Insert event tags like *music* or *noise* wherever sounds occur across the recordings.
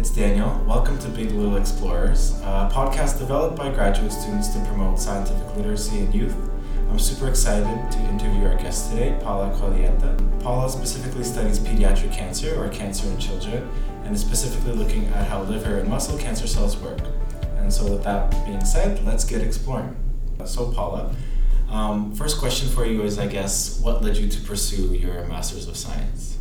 it's Daniel. Welcome to Big Little Explorers, a podcast developed by graduate students to promote scientific literacy in youth. I'm super excited to interview our guest today, Paula Quaglietta. Paula specifically studies pediatric cancer or cancer in children and is specifically looking at how liver and muscle cancer cells work. And so, with that being said, let's get exploring. So, Paula, um, first question for you is I guess, what led you to pursue your Master's of Science?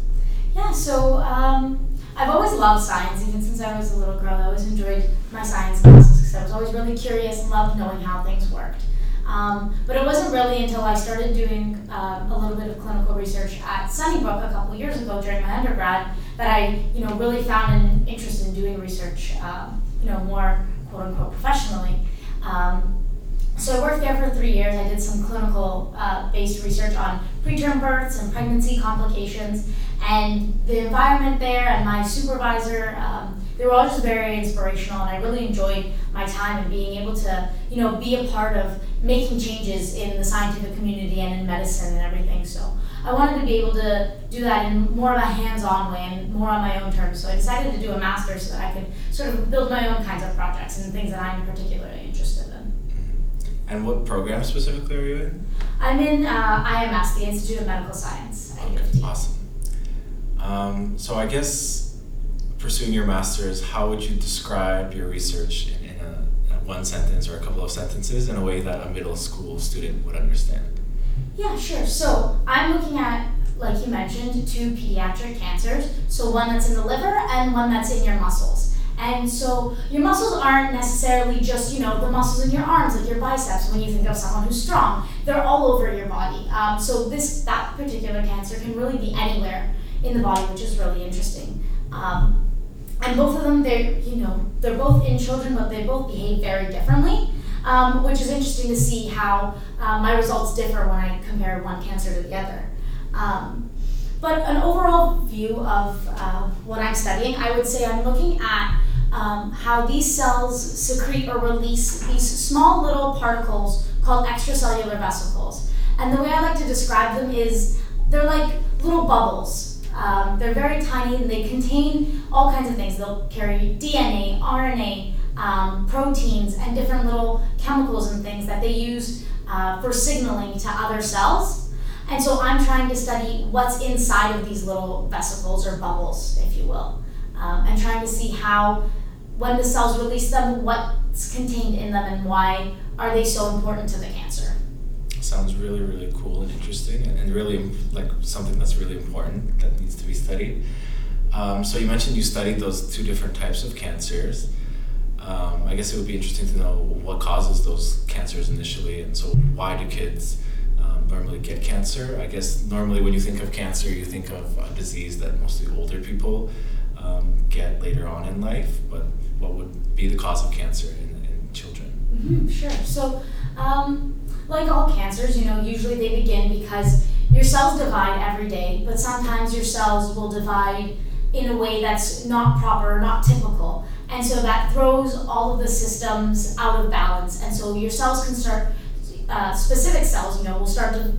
Yeah, so um, I've always loved science, even since I was a little girl. I always enjoyed my science classes because I was always really curious and loved knowing how things worked. Um, but it wasn't really until I started doing um, a little bit of clinical research at Sunnybrook a couple years ago during my undergrad that I, you know, really found an interest in doing research, um, you know, more quote unquote professionally. Um, so I worked there for three years. I did some clinical uh, based research on preterm births and pregnancy complications. And the environment there and my supervisor, um, they were all just very inspirational. And I really enjoyed my time and being able to, you know, be a part of making changes in the scientific community and in medicine and everything. So I wanted to be able to do that in more of a hands-on way and more on my own terms. So I decided to do a master's so that I could sort of build my own kinds of projects and things that I'm particularly interested in. And what program specifically are you in? I'm in uh, IMS, the Institute of Medical Science. Okay, awesome. Um, so I guess pursuing your master's, how would you describe your research in, in, a, in one sentence or a couple of sentences in a way that a middle school student would understand? Yeah, sure. So I'm looking at, like you mentioned, two pediatric cancers. So one that's in the liver and one that's in your muscles. And so your muscles aren't necessarily just, you know, the muscles in your arms, like your biceps, when you think of someone who's strong. They're all over your body. Um, so this that particular cancer can really be anywhere in the body, which is really interesting. Um, and both of them, they're, you know, they're both in children, but they both behave very differently. Um, which is interesting to see how uh, my results differ when I compare one cancer to the other. Um, but an overall view of uh, what I'm studying, I would say I'm looking at um, how these cells secrete or release these small little particles called extracellular vesicles. And the way I like to describe them is they're like little bubbles. Um, they're very tiny and they contain all kinds of things. They'll carry DNA, RNA, um, proteins, and different little chemicals and things that they use uh, for signaling to other cells. And so I'm trying to study what's inside of these little vesicles or bubbles, if you will, um, and trying to see how when the cells release them, what's contained in them, and why are they so important to the cancer. Sounds really, really cool and interesting, and, really like something that's really important that needs to be studied. Um, so you mentioned you studied those two different types of cancers. Um, I guess it would be interesting to know what causes those cancers initially, and so why do kids um, normally get cancer? I guess normally when you think of cancer, you think of a disease that mostly older people um, get later on in life, but what would be the cause of cancer in, in children? Mm-hmm, sure. So, um, like all cancers, you know, usually they begin because your cells divide every day, but sometimes your cells will divide in a way that's not proper, not typical. And so that throws all of the systems out of balance. And so your cells can start, uh, specific cells, you know, will start to,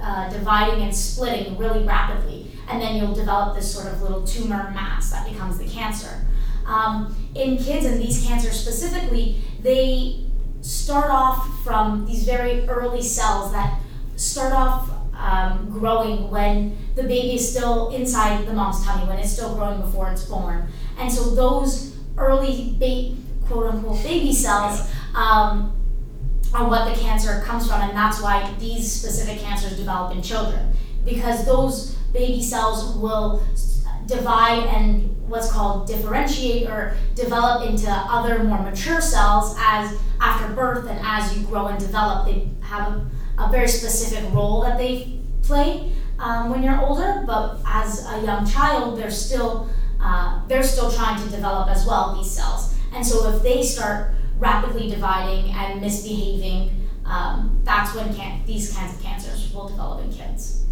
uh, dividing and splitting really rapidly. And then you'll develop this sort of little tumor mass that becomes the cancer. Um, in kids and these cancers specifically, they start off from these very early cells that start off um, growing when the baby is still inside the mom's tummy, when it's still growing before it's born. And so those early ba- quote unquote baby cells um, are what the cancer comes from, and that's why these specific cancers develop in children because those baby cells will divide and what's called differentiate or develop into other more mature cells as after birth and as you grow and develop. They have a, a very specific role that they play um, when you're older but as a young child they're still uh, they're still trying to develop as well these cells. And so if they start rapidly dividing and misbehaving um, that's when can- these kinds of cancers will develop in kids.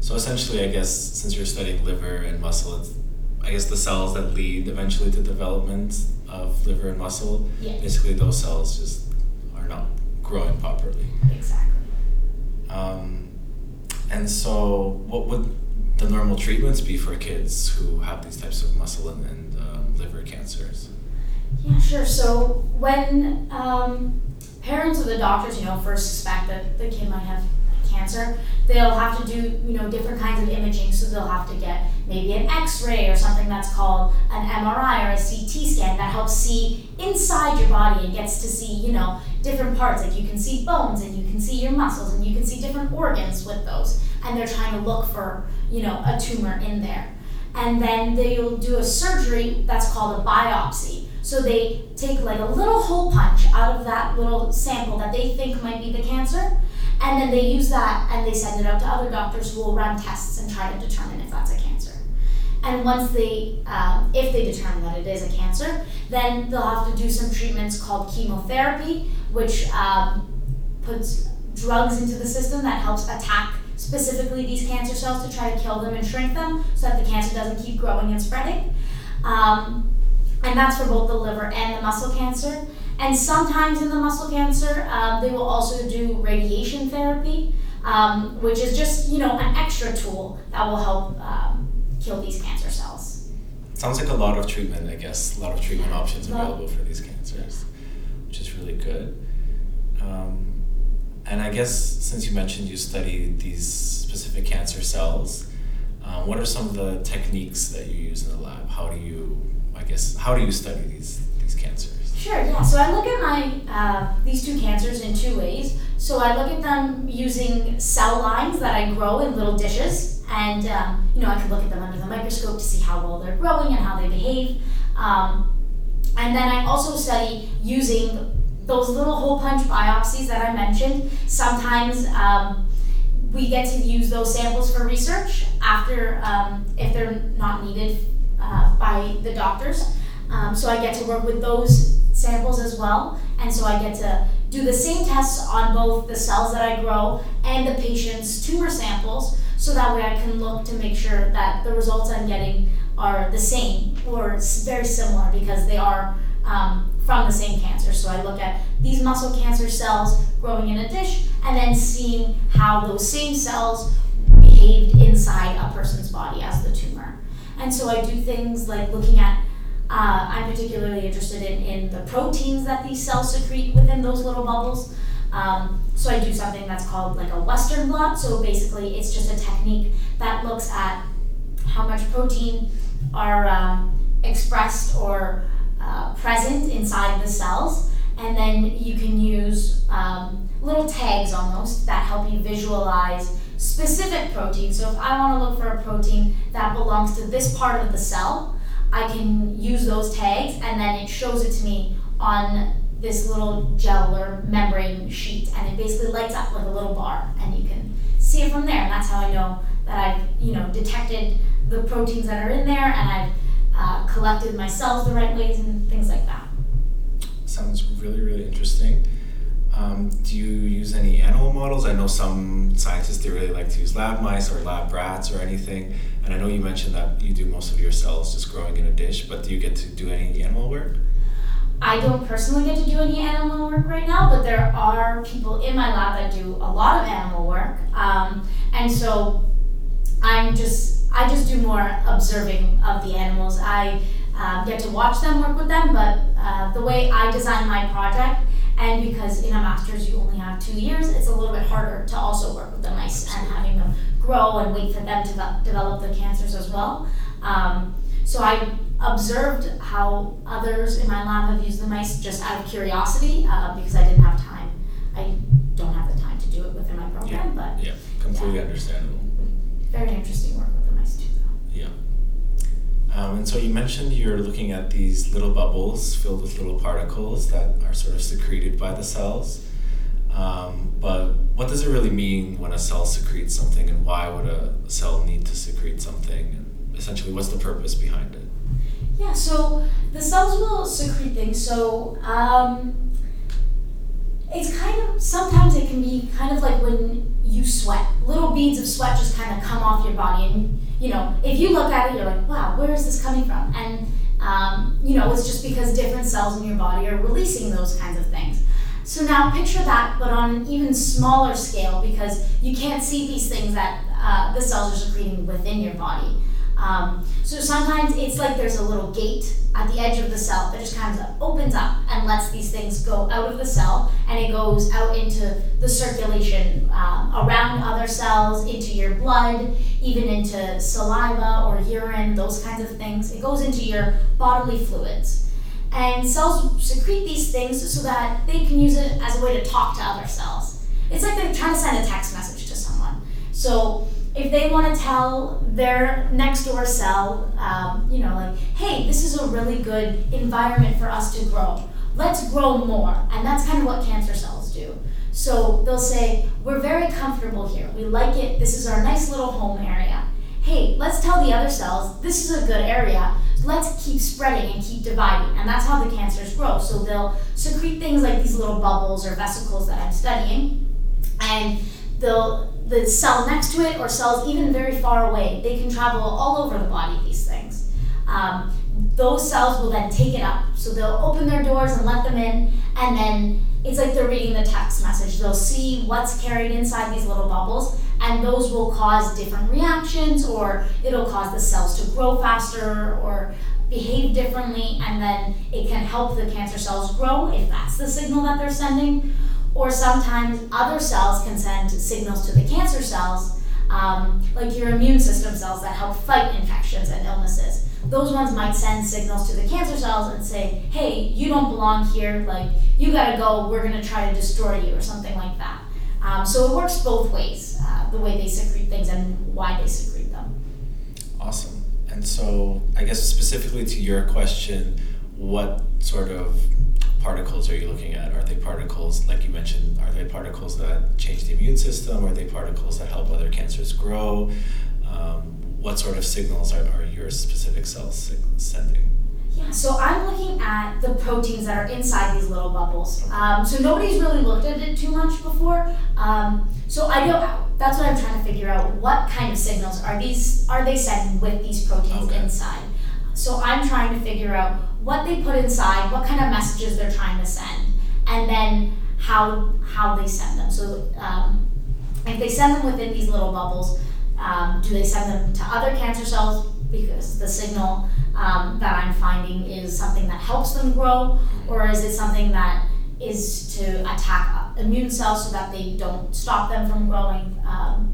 So essentially, I guess since you're studying liver and muscle, it's I guess the cells that lead eventually to development of liver and muscle. Yeah. Basically, those cells just are not growing properly. Exactly. Um, and so, what would the normal treatments be for kids who have these types of muscle and, and um, liver cancers? Yeah, sure. So when um, parents or the doctors, you know, first suspect that the kid might have cancer, they'll have to do, you know, different kinds of imaging. So they'll have to get maybe an X-ray or something that's called an MRI or a CT scan that helps see inside your body and gets to see, you know, different parts. Like you can see bones and you can see your muscles and you can see different organs with those. And they're trying to look for, you know, a tumor in there. And then they'll do a surgery that's called a biopsy. So they take like a little hole punch out of that little sample that they think might be the cancer, and then they use that and they send it out to other doctors who will run tests and try to determine if that's a cancer. And once they, um, if they determine that it is a cancer, then they'll have to do some treatments called chemotherapy, which um, puts drugs into the system that helps attack specifically these cancer cells to try to kill them and shrink them so that the cancer doesn't keep growing and spreading. Um, and that's for both the liver and the muscle cancer. And sometimes in the muscle cancer, um, they will also do radiation therapy, um, which is just you know an extra tool that will help um, kill these cancer cells. Sounds like a lot of treatment, I guess. A lot of treatment options available for these cancers, which is really good. Um, and I guess since you mentioned you study these specific cancer cells, uh, what are some of the techniques that you use in the lab? How do you, I guess, how do you study these these cancers? Sure, yeah. So I look at my uh, these two cancers in two ways. So I look at them using cell lines that I grow in little dishes, and um, you know I can look at them under the microscope to see how well they're growing and how they behave. Um, and then I also study using those little hole punch biopsies that I mentioned. Sometimes um, we get to use those samples for research after um, if they're not needed uh, by the doctors. Um, so I get to work with those samples as well. And so I get to do the same tests on both the cells that I grow and the patient's tumor samples so that way I can look to make sure that the results I'm getting are the same or very similar because they are um, from the same cancer. So I look at these muscle cancer cells growing in a dish and then seeing how those same cells behaved inside a person's body as the tumor. And so I do things like looking at uh, I'm particularly interested in, in the proteins that these cells secrete within those little bubbles. Um, so I do something that's called like a Western blot. So basically, it's just a technique that looks at how much protein are um, expressed or uh, present inside the cells, and then you can use um, little tags almost that help you visualize specific proteins. So if I want to look for a protein that belongs to this part of the cell, I can use those tags and then it shows it to me on this little gel or membrane sheet and it basically lights up like a little bar and you can see it from there and that's how I know that I've you know detected the proteins that are in there and I've uh, collected my cells the right ways and things like that. Sounds really really interesting. Um, do you use any animal models? I know some scientists they really like to use lab mice or lab rats or anything. And I know you mentioned that you do most of your cells just growing in a dish, but do you get to do any animal work? I don't personally get to do any animal work right now, but there are people in my lab that do a lot of animal work. Um, and so I'm just, I just do more observing of the animals. I uh, get to watch them, work with them, but uh, the way I design my project and because in a master's you only have two years, it's a little bit harder to also work with the mice and having them grow and wait for them to develop the cancers as well. Um, so I observed how others in my lab have used the mice just out of curiosity uh, because I didn't have time. I don't have the time to do it within my program, yeah. but yeah, completely yeah. understandable. Very interesting work with the mice too, though. Yeah. Um, and so you mentioned you're looking at these little bubbles filled with little particles that are sort of secreted by the cells. Um, but what does it really mean when a cell secretes something, and why would a cell need to secrete something? And essentially, what's the purpose behind it? Yeah, so the cells will secrete things. So um, it's kind of sometimes it can be kind of like when you sweat. Little beads of sweat just kind of come off your body, and you know, if you look at it, you're like, wow, where is this coming from? And, um, you know, it's just because different cells in your body are releasing those kinds of things. So now picture that, but on an even smaller scale, because you can't see these things that uh, the cells are secreting within your body. Um, so sometimes it's like there's a little gate at the edge of the cell that just kind of opens up and lets these things go out of the cell and it goes out into the circulation um, around other cells, into your blood, even into saliva or urine, those kinds of things. It goes into your bodily fluids. And cells secrete these things so that they can use it as a way to talk to other cells. It's like they're trying to send a text message to someone. So if they want to tell their next door cell, um, you know, like, hey, this is a really good environment for us to grow. Let's grow more. And that's kind of what cancer cells do. So they'll say, we're very comfortable here. We like it. This is our nice little home area. Hey, let's tell the other cells, this is a good area. Let's keep spreading and keep dividing. And that's how the cancers grow. So they'll secrete things like these little bubbles or vesicles that I'm studying. And they'll the cell next to it or cells even very far away. They can travel all over the body, these things. Um, those cells will then take it up. So they'll open their doors and let them in, and then it's like they're reading the text message. They'll see what's carried inside these little bubbles, and those will cause different reactions, or it'll cause the cells to grow faster or behave differently, and then it can help the cancer cells grow if that's the signal that they're sending or sometimes other cells can send signals to the cancer cells, um, like your immune system cells that help fight infections and illnesses. Those ones might send signals to the cancer cells and say, hey, you don't belong here, like, you gotta go, we're gonna try to destroy you, or something like that. Um, so it works both ways, uh, the way they secrete things and why they secrete them. Awesome. And so, I guess specifically to your question, what sort of particles are you looking at? Are they particles, like you mentioned, are they particles that change the immune system? Are they particles that help other cancers grow? Um, what sort of signals are, are your specific cells sending? Yeah, so I'm looking at the proteins that are inside these little bubbles. Um, so nobody's really looked at it too much before. Um, so I don't. that's what I'm trying to figure out. What kind of signals are these? Are they sending with these proteins okay. inside? So I'm trying to figure out what they put inside, what kind of messages they're trying to send, and then how how they send them. So um, if they send them within these little bubbles, um, do they send them to other cancer cells because the signal um, that I'm finding is something that helps them grow, or is it something that is to attack immune cells so that they don't stop them from growing? Um,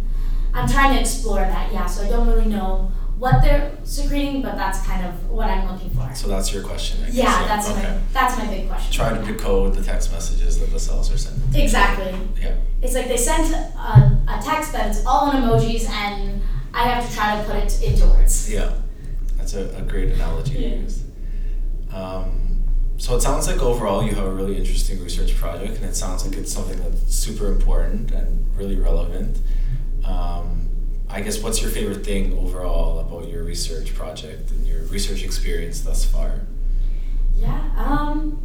I'm trying to explore that, yeah. So I don't really know what they're secreting, but that's kind of what I'm looking for. So that's your question. I guess. Yeah, that's okay. my that's my big question. Try to decode the text messages that the cells are sending. Exactly. Yeah. It's like they sent a, a text, but it's all in emojis, and I have to try to put it into words. Yeah, that's a, a great analogy yeah. to use. Um, so it sounds like overall you have a really interesting research project, and it sounds like it's something that's super important and really relevant. Um, I guess what's your favorite thing overall about your research project and your research experience thus far? Yeah, um,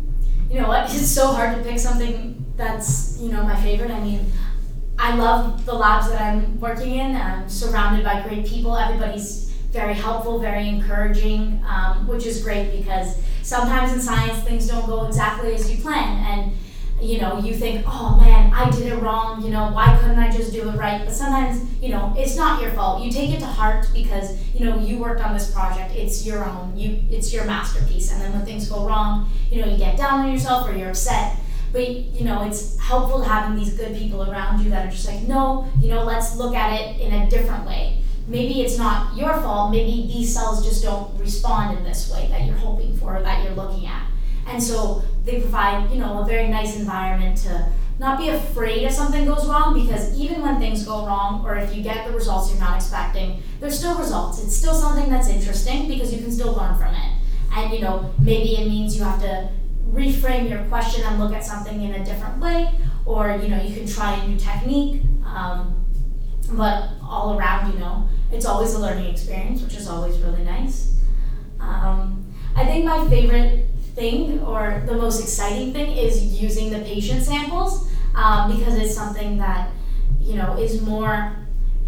you know what? *laughs* It's so hard to pick something that's you know my favorite. I mean, I love the labs that I'm working in. I'm surrounded by great people. Everybody's very helpful, very encouraging, um, which is great because sometimes in science things don't go exactly as you plan and you know, you think, oh man, I did it wrong, you know, why couldn't I just do it right? But sometimes, you know, it's not your fault. You take it to heart because, you know, you worked on this project. It's your own. You it's your masterpiece. And then when things go wrong, you know, you get down on yourself or you're upset. But you know, it's helpful having these good people around you that are just like, no, you know, let's look at it in a different way. Maybe it's not your fault. Maybe these cells just don't respond in this way that you're hoping for, or that you're looking at. And so they provide, you know, a very nice environment to not be afraid if something goes wrong because even when things go wrong or if you get the results you're not expecting, there's still results. It's still something that's interesting because you can still learn from it. And you know, maybe it means you have to reframe your question and look at something in a different way, or you know, you can try a new technique. Um, but all around, you know, it's always a learning experience, which is always really nice. Um, I think my favorite thing or the most exciting thing is using the patient samples um, because it's something that you know is more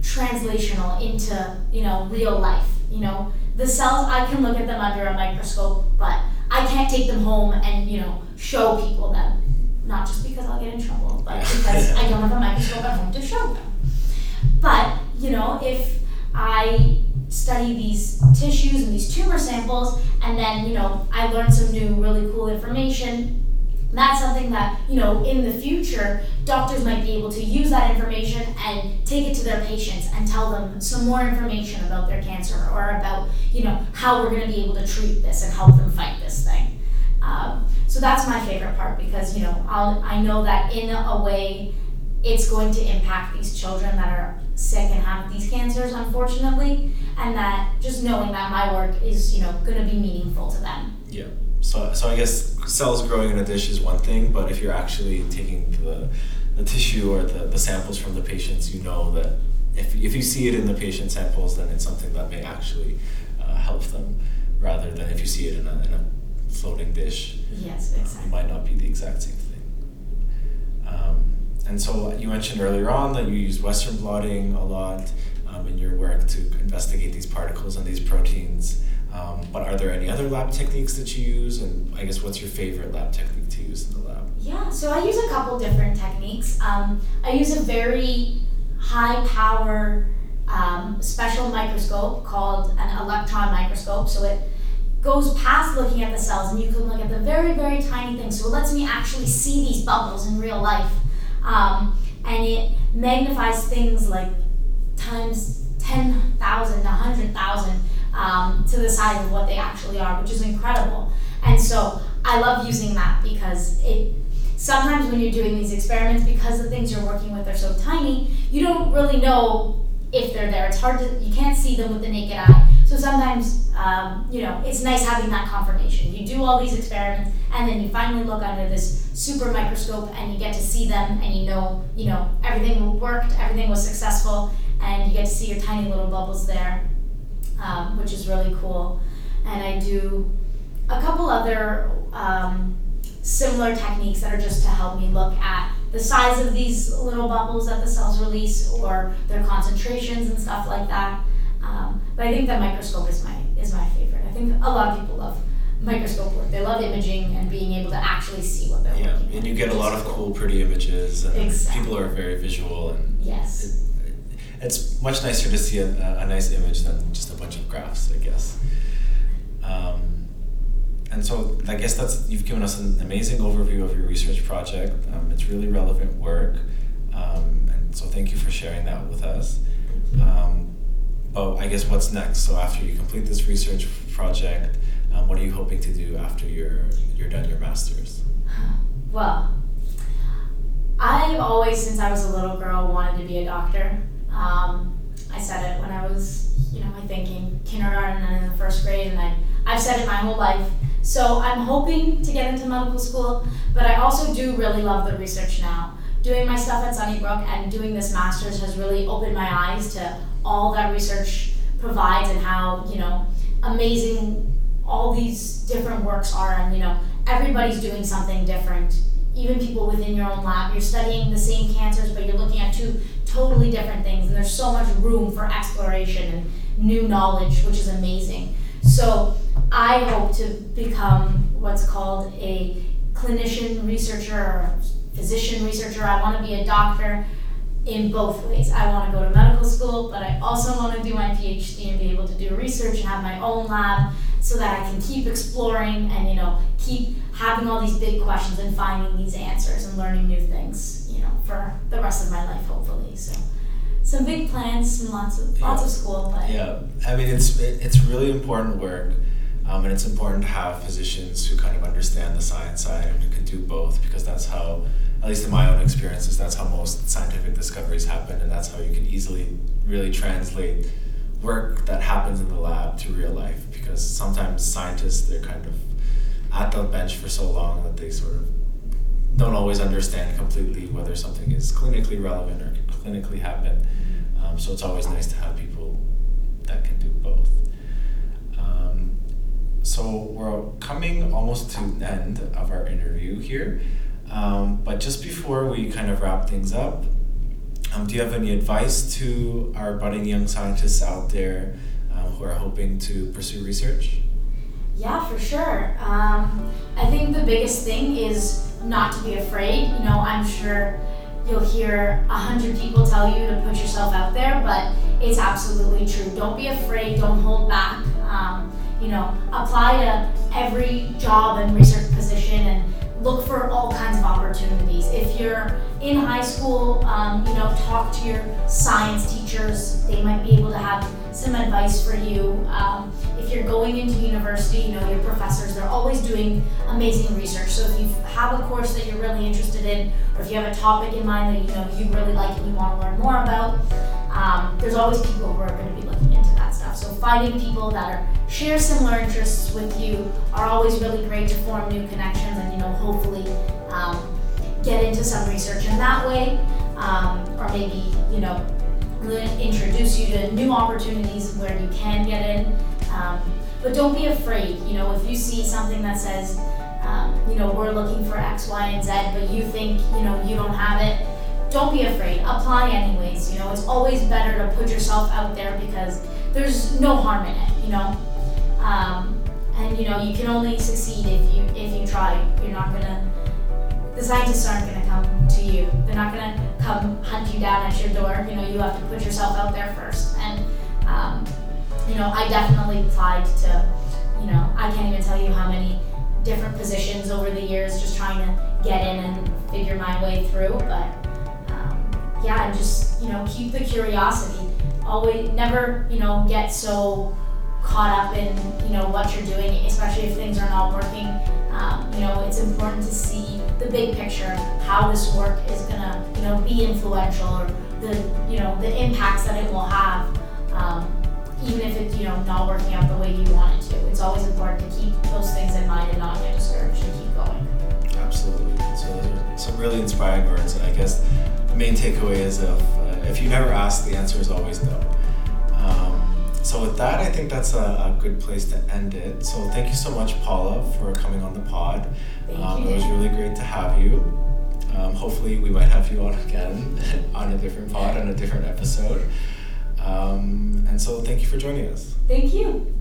translational into you know real life you know. The cells i can look at them under a microscope but i can't take them home and you know show people them. Not just because i'll get in trouble but because *laughs* i don't have a microscope at home to show them. But you know, if I study these tissues and these tumor samples, and then, you know, I learned some new really cool information, that's something that, you know, in the future, doctors might be able to use that information and take it to their patients and tell them some more information about their cancer or about, you know, how we're going to be able to treat this and help them fight this thing. Um, so that's my favorite part because, you know, I'll, I know that in a way it's going to impact these children that are sick and have these cancers, unfortunately, and that just knowing that my work is, you know, going to be meaningful to them. Yeah. So, so I guess cells growing in a dish is one thing, but if you're actually taking the, the tissue or the, the samples from the patients, you know that if, if you see it in the patient samples, then it's something that may actually uh, help them rather than if you see it in a, in a floating dish. Yes, exactly. It might not be the exact same thing. Um, and so you mentioned earlier on that you use Western blotting a lot um, in your work to investigate these particles and these proteins. Um, but are there any other lab techniques that you use? And I guess what's your favorite lab technique to use in the lab? Yeah, so I use a couple different techniques. Um, I use a very high power um, special microscope called an electron microscope. So it goes past looking at the cells and you can look at the very, very tiny things. So it lets me actually see these bubbles in real life. Um, and it magnifies things like times 10,000, 100,000 um, to the size of what they actually are, which is incredible. And so I love using that because it sometimes when you're doing these experiments, because the things you're working with are so tiny, you don't really know if they're there. It's hard to, you can't see them with the naked eye. So sometimes, um, you know, it's nice having that confirmation. You do all these experiments, and then you finally look under this super microscope, and you get to see them, and you know, you know, everything worked, everything was successful, and you get to see your tiny little bubbles there, um, which is really cool. And I do a couple other um, similar techniques that are just to help me look at the size of these little bubbles that the cells release or their concentrations and stuff like that. Um, but I think that microscope is my is my favorite. I think a lot of people love microscope work. They love imaging and being able to actually see what they're Yeah, looking at. and you get a lot of cool, pretty images, and Exactly. people are very visual, and Yes. it, it's much nicer to see a, a nice image than just a bunch of graphs, I guess. Um, and so I guess that's you've given us an amazing overview of your research project. Um, it's really relevant work, um, and so thank you for sharing that with us. But I guess what's next? So after you complete this research project, um, what are you hoping to do after you're you're done your masters? Well, I've always, since I was a little girl, wanted to be a doctor. Um, I said it when I was, you know, I think in kindergarten and in the first grade, and I, I've said it my whole life. So I'm hoping to get into medical school, but I also do really love the research now. Doing my stuff at Sunnybrook and doing this master's has really opened my eyes to all that research provides and how, you know, amazing all these different works are. And you know everybody's doing something different. Even people within your own lab you're studying the same cancers but you're looking at two totally different things. And there's so much room for exploration and new knowledge which is amazing. So i hope to become what's called a clinician researcher physician researcher i want to be a doctor in both ways. I want to go to medical school, but I also want to do my PhD and be able to do research and have my own lab so that I can keep exploring and you know keep having all these big questions and finding these answers and learning new things, you know, for the rest of my life hopefully. So some big plans and lots of lots of school, but Yeah, I mean it's it, it's really important work, um, and it's important to have physicians who kind of understand the science side and who can do both because that's how, at least in my own experiences, that's how most scientific discoveries happen, and that's how you can easily really translate work that happens in the lab to real life because sometimes scientists they're kind of at the bench for so long that they sort of don't always understand completely whether something is clinically relevant or can clinically happen. Um, so it's always nice to have people that can do both. So we're coming almost to the end of our interview here. Um, but just before we kind of wrap things up, um, do you have any advice to our budding young scientists out there um, who are hoping to pursue research? Yeah, for sure. Um, I think the biggest thing is not to be afraid. You know, I'm sure you'll hear a hundred people tell you to put yourself out there, but it's absolutely true. Don't be afraid. Don't hold back. You know, apply to every job and research position and look for all kinds of opportunities. If you're in high school, um, you know, talk to your science teachers. They might be able to have some advice for you. Um, if you're going into university, you know, your professors, they're always doing amazing research. So if you have a course that you're really interested in, or if you have a topic in mind that you know you really like and you want to learn more about, um, there's always people who are going to be looking into that stuff. So finding people that are share similar interests with you are always really great to form new connections and you know hopefully um, get into some research in that way, um, or maybe you know introduce you to new opportunities where you can get in. Um, but don't be afraid. You know, if you see something that says, um, you know, we're looking for X, Y, and Z, but you think, you know, you don't have it, don't be afraid. Apply anyways. You know, it's always better to put yourself out there because there's no harm in it. You know, um, and you know you can only succeed if you if you try. You're not gonna. The scientists aren't gonna come to you. They're not gonna come hunt you down at your door. You know, you have to put yourself out there first. And um, you know, I definitely applied to. You know, I can't even tell you how many different positions over the years, just trying to get in and figure my way through. But yeah, and just you know keep the curiosity. Always, never you know get so caught up in you know what you're doing, especially if things are not working. Um, you know, it's important to see the big picture, how this work is gonna you know be influential, or the you know the impacts that it will have. Um, even if it's you know not working out the way you want it to, it's always important to keep those things in mind and not get discouraged and keep going. Absolutely. So some really inspiring words, and I guess the main takeaway is if, uh, if you never ask, the answer is always no. So with that, I think that's a, a, good place to end it. So thank you so much, Paula, for coming on the pod. Um, it was really great to have you. Um, hopefully, we might have you on again *laughs* on a different pod on a different episode. Um, and so, thank you for joining us. Thank you.